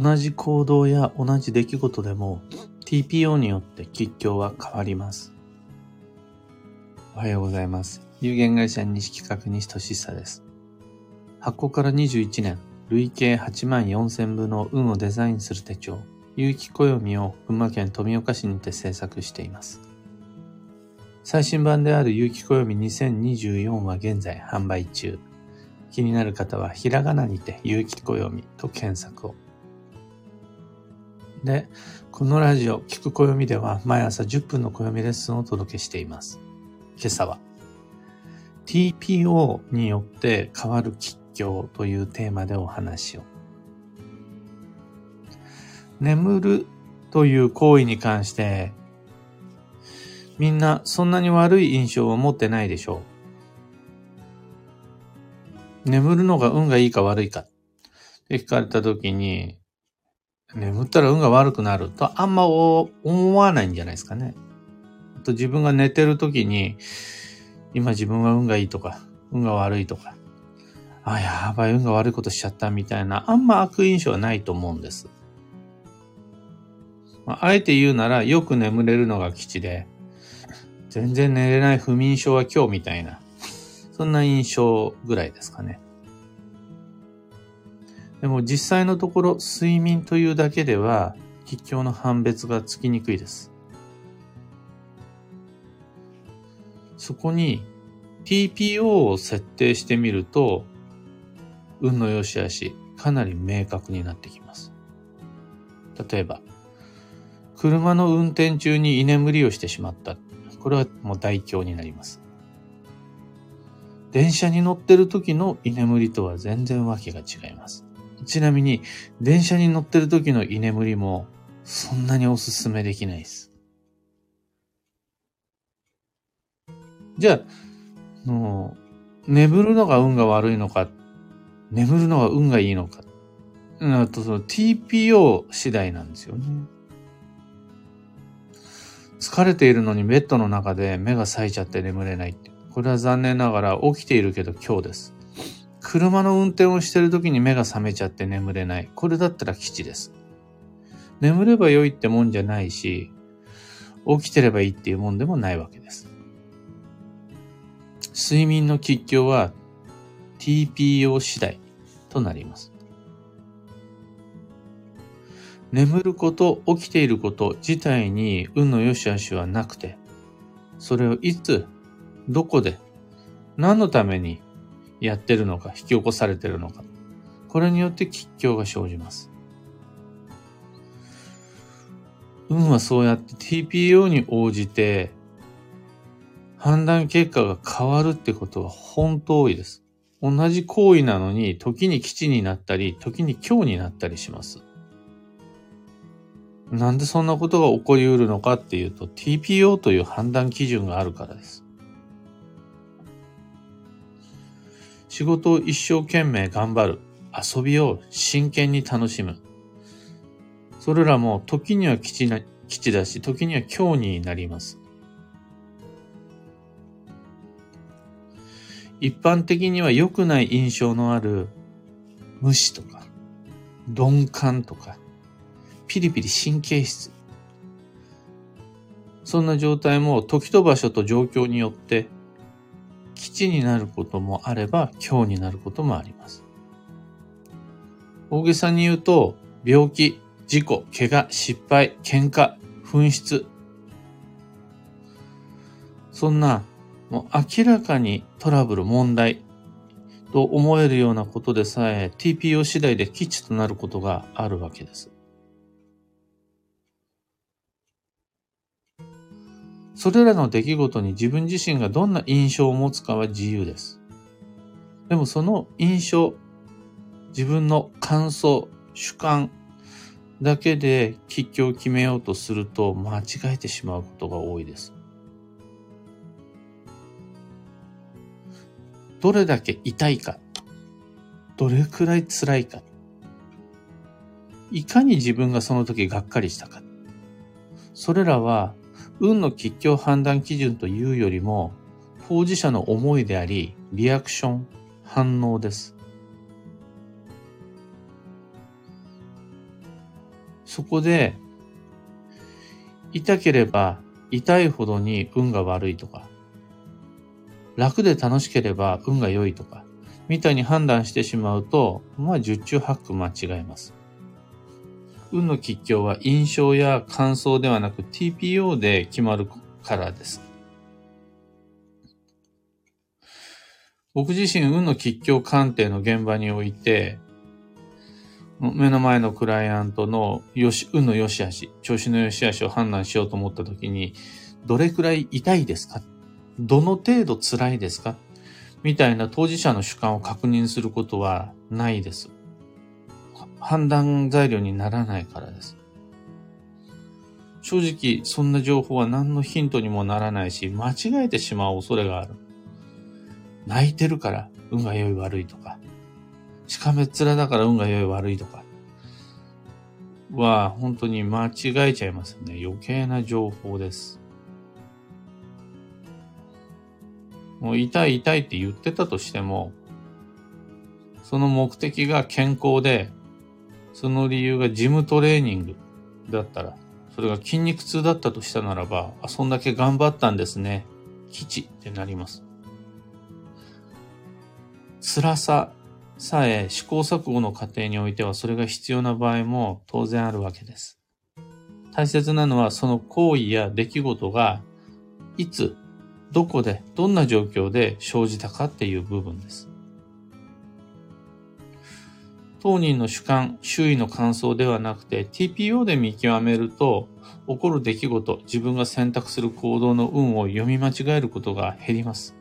同じ行動や同じ出来事でも TPO によって吉凶は変わります。おはようございます。有限会社西企画西俊久です。発行から21年、累計8万4000部の運をデザインする手帳、有機暦を群馬県富岡市にて制作しています。最新版である有機暦2024は現在販売中。気になる方はひらがなにて有機暦と検索を。で、このラジオ、聞く暦では毎朝10分の暦レッスンをお届けしています。今朝は TPO によって変わる吉祥というテーマでお話を。眠るという行為に関してみんなそんなに悪い印象を持ってないでしょう。眠るのが運がいいか悪いかって聞かれた時に眠ったら運が悪くなるとあんま思わないんじゃないですかね。あと自分が寝てる時に、今自分は運がいいとか、運が悪いとか、あ、やばい、運が悪いことしちゃったみたいな、あんま悪印象はないと思うんです。まあ、えて言うなら、よく眠れるのが基地で、全然寝れない不眠症は今日みたいな、そんな印象ぐらいですかね。でも実際のところ睡眠というだけでは吉祥の判別がつきにくいです。そこに TPO を設定してみると運の良し悪しかなり明確になってきます。例えば車の運転中に居眠りをしてしまった。これはもう大凶になります。電車に乗ってる時の居眠りとは全然わけが違います。ちなみに、電車に乗ってる時の居眠りも、そんなにおすすめできないです。じゃあ、もう、眠るのが運が悪いのか、眠るのが運がいいのか、あとその TPO 次第なんですよね。疲れているのにベッドの中で目が冴えちゃって眠れないって。これは残念ながら起きているけど今日です。車の運転をしてる時に目が覚めちゃって眠れない。これだったら基地です。眠れば良いってもんじゃないし、起きてればいいっていうもんでもないわけです。睡眠の吉凶は TPO 次第となります。眠ること、起きていること自体に運の良し悪しはなくて、それをいつ、どこで、何のためにやってるのか、引き起こされてるのか。これによって吉凶が生じます。運はそうやって TPO に応じて判断結果が変わるってことは本当多いです。同じ行為なのに時に基地になったり、時に強になったりします。なんでそんなことが起こりうるのかっていうと TPO という判断基準があるからです。仕事を一生懸命頑張る。遊びを真剣に楽しむ。それらも時には基地な、基地だし、時には強になります。一般的には良くない印象のある無視とか、鈍感とか、ピリピリ神経質。そんな状態も時と場所と状況によって基地になることもあれば強になることもあります。大げさに言うと、病気、事故、怪我、失敗、喧嘩、紛失。そんな、もう明らかにトラブル、問題と思えるようなことでさえ TPO 次第で基地となることがあるわけです。それらの出来事に自分自身がどんな印象を持つかは自由です。でもその印象、自分の感想、主観だけで吉凶を決めようとすると間違えてしまうことが多いです。どれだけ痛いか、どれくらい辛いか、いかに自分がその時がっかりしたか、それらは運の吉凶判断基準というよりも、当事者の思いであり、リアクション、反応です。そこで、痛ければ痛いほどに運が悪いとか、楽で楽しければ運が良いとか、みたいに判断してしまうと、まあ十中八九間違えます。運の吉凶は印象や感想ではなく TPO で決まるからです。僕自身、運の吉凶鑑定の現場において、目の前のクライアントのよし、運の良し悪し、調子の良し悪しを判断しようと思った時に、どれくらい痛いですか？どの程度辛いですか？みたいな当事者の主観を確認することはないです。判断材料にならないからです。正直、そんな情報は何のヒントにもならないし、間違えてしまう恐れがある。泣いてるから運が良い悪いとか、しかめっ面だから運が良い悪いとか、は本当に間違えちゃいますね。余計な情報です。もう痛い痛いって言ってたとしても、その目的が健康で、その理由がジムトレーニングだったら、それが筋肉痛だったとしたならば、あ、そんだけ頑張ったんですね。基地ってなります。辛ささえ試行錯誤の過程においてはそれが必要な場合も当然あるわけです。大切なのはその行為や出来事がいつどこで、どんな状況で生じたかっていう部分です。当人の主観、周囲の感想ではなくて TPO で見極めると起こる出来事、自分が選択する行動の運を読み間違えることが減ります。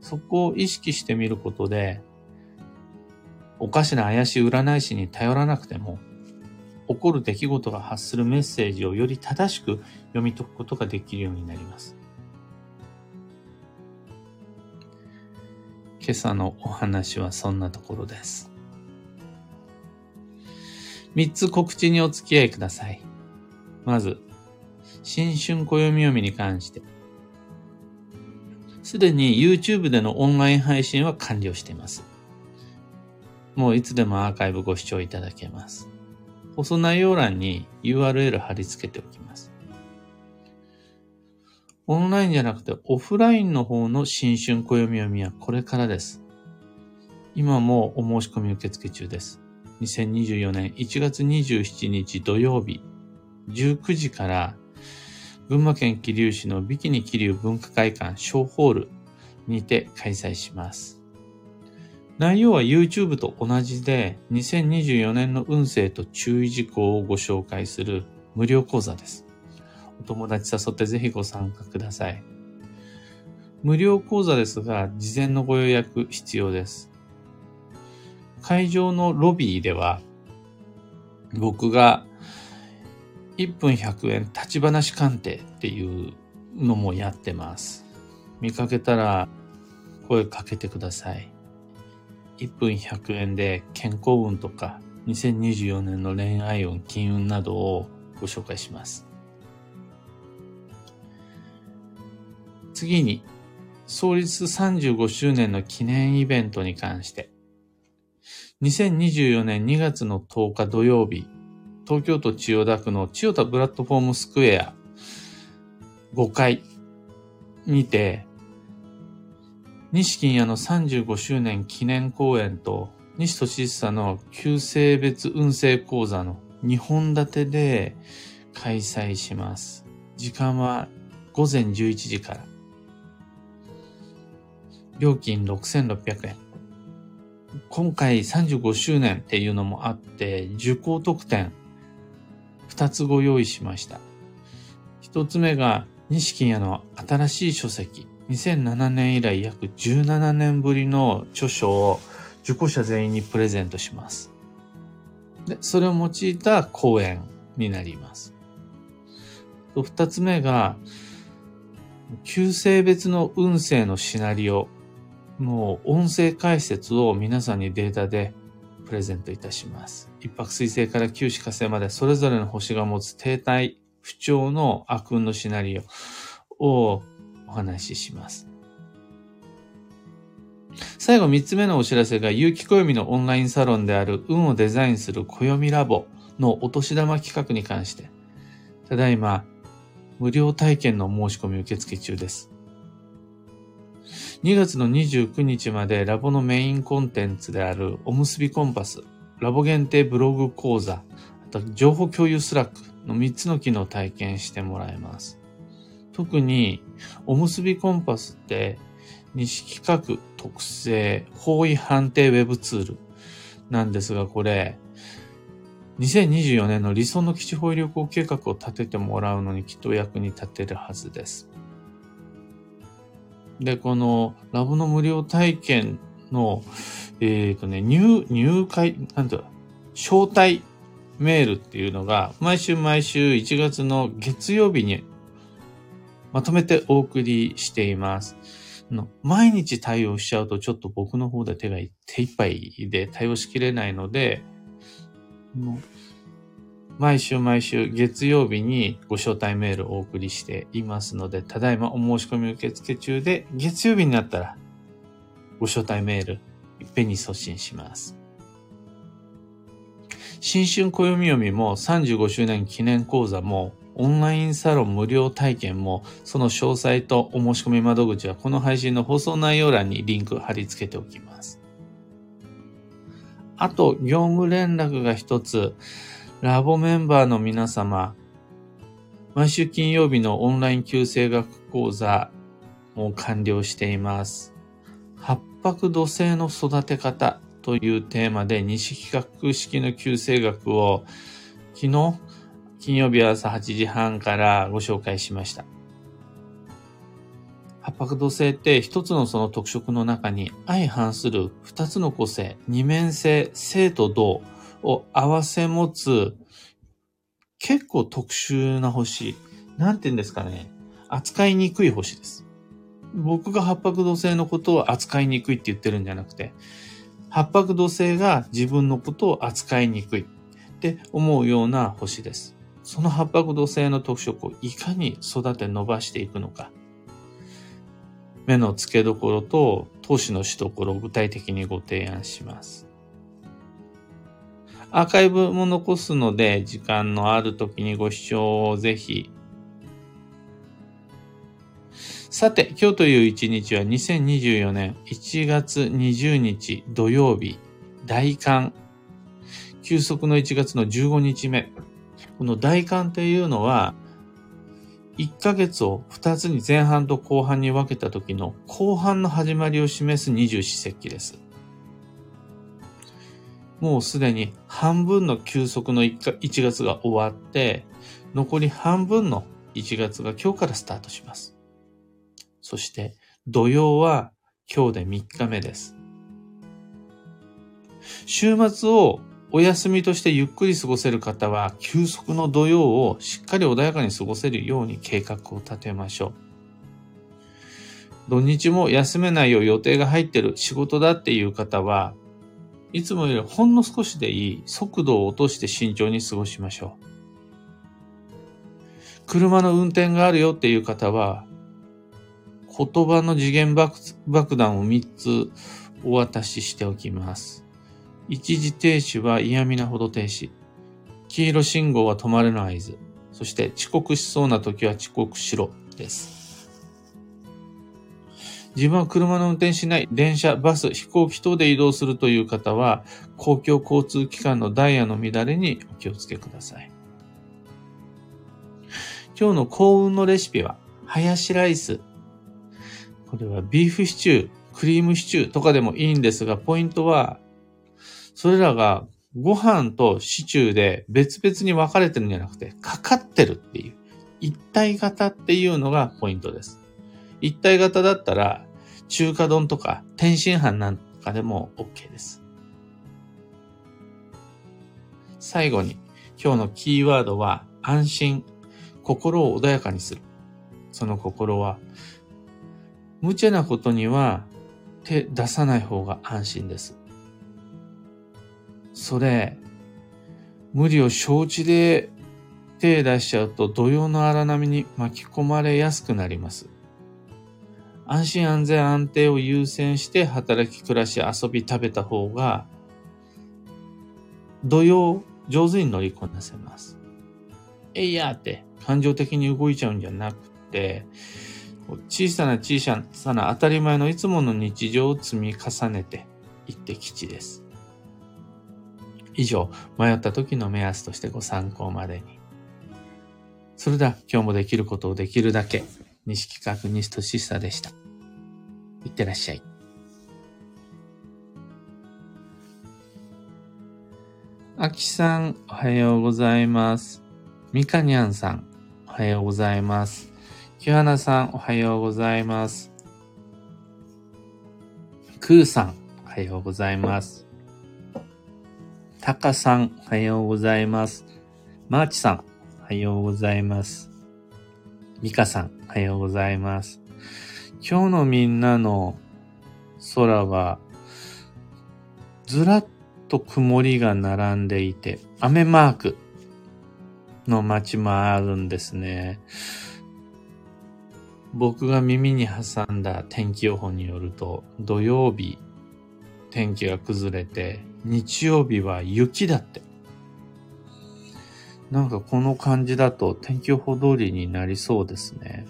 そこを意識してみることで、おかしな怪しい占い師に頼らなくても、起こる出来事が発するメッセージをより正しく読み解くことができるようになります。今朝のお話はそんなところです。三つ告知にお付き合いください。まず、新春暦読みに関して。すでに YouTube でのオンライン配信は完了しています。もういつでもアーカイブご視聴いただけます。放送内容欄に URL 貼り付けておきます。オンラインじゃなくてオフラインの方の新春暦読みはこれからです。今もお申し込み受付中です。2024年1月27日土曜日19時から群馬県桐生市のビキニ桐生文化会館小ホールにて開催します。内容は YouTube と同じで2024年の運勢と注意事項をご紹介する無料講座です。お友達誘ってぜひご参加ください。無料講座ですが、事前のご予約必要です。会場のロビーでは、僕が1分100円立ち話鑑定っていうのもやってます。見かけたら声かけてください。1分100円で健康運とか2024年の恋愛運、金運などをご紹介します。次に、創立35周年の記念イベントに関して、2024年2月の10日土曜日、東京都千代田区の千代田プラットフォームスクエア5階にて、西金屋の35周年記念公演と、西俊久の旧性別運勢講座の2本立てで開催します。時間は午前11時から。料金6600円。今回35周年っていうのもあって、受講特典2つご用意しました。1つ目が、錦屋の新しい書籍。2007年以来約17年ぶりの著書を受講者全員にプレゼントします。で、それを用いた講演になります。二つ目が、旧性別の運勢のシナリオの音声解説を皆さんにデータでプレゼントいたします。一泊水星から九死火星までそれぞれの星が持つ停滞、不調の悪運のシナリオをお話しします。最後三つ目のお知らせが、有機暦のオンラインサロンである運をデザインする暦ラボのお年玉企画に関して、ただいま無料体験の申し込み受付中です。2月の29日までラボのメインコンテンツであるおむすびコンパス、ラボ限定ブログ講座、あと情報共有スラックの3つの機能を体験してもらえます。特におむすびコンパスって西企画特製方位判定ウェブツールなんですが、これ、2024年の理想の基地方位旅行計画を立ててもらうのにきっと役に立てるはずです。で、このラボの無料体験の、えっ、ー、とね、入、入会、なんていう招待メールっていうのが、毎週毎週1月の月曜日にまとめてお送りしています。の毎日対応しちゃうとちょっと僕の方で手が手一杯で対応しきれないので、毎週毎週月曜日にご招待メールをお送りしていますので、ただいまお申し込み受付中で、月曜日になったらご招待メールいっぺんに送信します。新春暦読みも35周年記念講座もオンラインサロン無料体験もその詳細とお申し込み窓口はこの配信の放送内容欄にリンク貼り付けておきます。あと、業務連絡が一つ、ラボメンバーの皆様、毎週金曜日のオンライン旧正学講座も完了しています。八白土星の育て方というテーマで西企画式の旧正学を昨日金曜日朝8時半からご紹介しました。八白土星って一つのその特色の中に相反する二つの個性、二面性、性と動を合わせ持つ結構特殊な星。なんて言うんですかね。扱いにくい星です。僕が八白土星のことを扱いにくいって言ってるんじゃなくて、八白土星が自分のことを扱いにくいって思うような星です。その八白土星の特色をいかに育て伸ばしていくのか。目の付けどころと投資のしどころを具体的にご提案します。アーカイブも残すので、時間のある時にご視聴をぜひ。さて、今日という一日は2024年1月20日土曜日、大寒。休息の1月の15日目。この大寒っていうのは、1ヶ月を2つに前半と後半に分けた時の後半の始まりを示す二十四節気です。もうすでに半分の休息の 1, 1月が終わって、残り半分の1月が今日からスタートします。そして土曜は今日で3日目です。週末をお休みとしてゆっくり過ごせる方は、休息の土曜をしっかり穏やかに過ごせるように計画を立てましょう。土日も休めないよう予定が入ってる仕事だっていう方は、いつもよりほんの少しでいい速度を落として慎重に過ごしましょう。車の運転があるよっていう方は、言葉の次元爆弾を3つお渡ししておきます。一時停止は嫌味なほど停止。黄色信号は止まれの合図。そして遅刻しそうな時は遅刻しろです。自分は車の運転しない、電車、バス、飛行機等で移動するという方は、公共交通機関のダイヤの乱れにお気をつけください。今日の幸運のレシピは、ハヤシライス。これはビーフシチュー、クリームシチューとかでもいいんですが、ポイントは、それらがご飯とシチューで別々に分かれてるんじゃなくて、かかってるっていう、一体型っていうのがポイントです。一体型だったら、中華丼とか天津飯なんかでも OK です。最後に、今日のキーワードは安心、心を穏やかにする。その心は、無茶なことには手出さない方が安心です。それ、無理を承知で手出しちゃうと土曜の荒波に巻き込まれやすくなります。安心安全安定を優先して働き暮らし遊び食べた方が土曜上手に乗りこなせます。えいやって感情的に動いちゃうんじゃなくて、小さな小さな当たり前のいつもの日常を積み重ねていって吉です。以上、迷った時の目安としてご参考までに。それでは今日もできることをできるだけ、西企画西俊久でした。いってらっしゃい。あきさん、おはようございます。みかにゃんさん、おはようございます。きはなさん、おはようございます。くーさん、おはようございます。たかさん、おはようございます。まーちさん、おはようございます。みかさん、おはようございます。今日のみんなの空は、ずらっと曇りが並んでいて、雨マークの街もあるんですね。僕が耳に挟んだ天気予報によると、土曜日、天気が崩れて、日曜日は雪だって。なんかこの感じだと天気予報通りになりそうですね。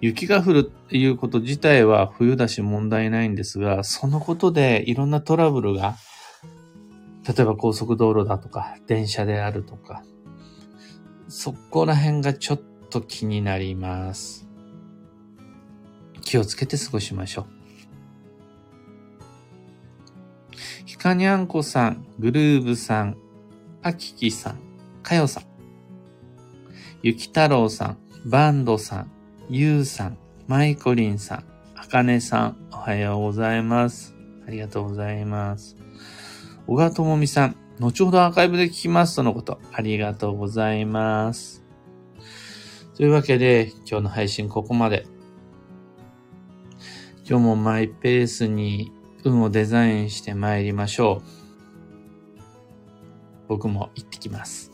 雪が降るっていうこと自体は冬だし問題ないんですが、そのことでいろんなトラブルが、例えば高速道路だとか、電車であるとか、そこら辺がちょっと気になります。気をつけて過ごしましょう。ひかにゃんこさん、グルーブさん、あききさん、かよさん、ゆきたろうさん、バンドさん、ゆうさん、マイコリンさん、あかねさん、おはようございます。ありがとうございます。小川ともみさん、後ほどアーカイブで聞きますとのこと、ありがとうございます。というわけで、今日の配信ここまで。今日もマイペースに運をデザインして参りましょう。僕も行ってきます。